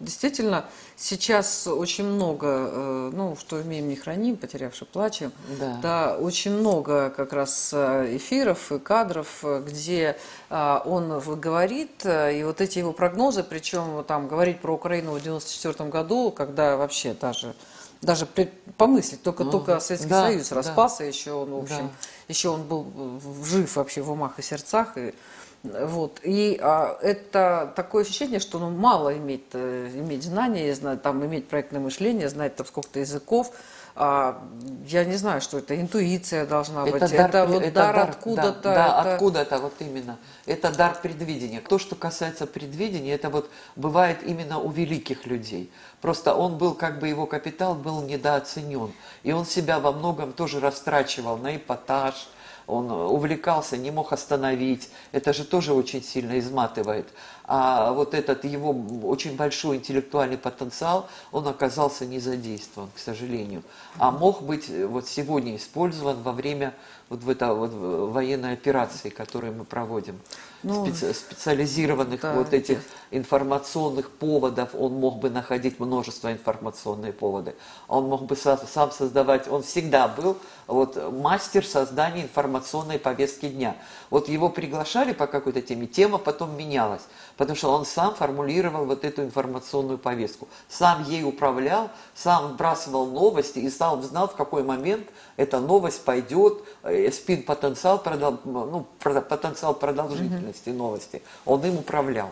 действительно сейчас очень много, э, ну, что имеем, не храним, потерявши плачем. Да. Да, очень много как раз э, эфиров и кадров, э, где а, он говорит, и вот эти его прогнозы, причем там говорить про Украину в 94 году, когда вообще даже даже помыслить, только, только Советский Да, Союз да. распался, еще он, в общем, Да. еще он был жив вообще в умах и сердцах. И, вот. и а, это такое ощущение, что ну, мало иметь, э, иметь знания, знать, там, иметь проектное мышление, знать там сколько-то языков. А, я не знаю, что это, интуиция должна быть. Это, при- вот это дар, да, откуда-то. Да, это- откуда-то, вот именно. Это дар предвидения. То, что касается предвидения, это вот бывает именно у великих людей. Просто он был, как бы его капитал был недооценен. И он себя во многом тоже растрачивал на эпатаж, он увлекался, не мог остановить. Это же тоже очень сильно изматывает. А вот этот его очень большой интеллектуальный потенциал, он оказался не задействован, к сожалению. А мог быть э, вот сегодня использован во время вот в это вот в- военной операции, которую мы проводим. Ну, Специ- специализированных да, вот этих информационных поводов, он мог бы находить множество информационные поводы. Он мог бы сам создавать, он всегда был вот мастер создания информационной повестки дня. Вот его приглашали по какой-то теме, тема потом менялась, потому что он сам формулировал вот эту информационную повестку, сам ей управлял, сам вбрасывал новости и сам знал, в какой момент эта новость пойдет, э, спин-потенциал, продол- ну, потенциал продолжительности новости, он им управлял.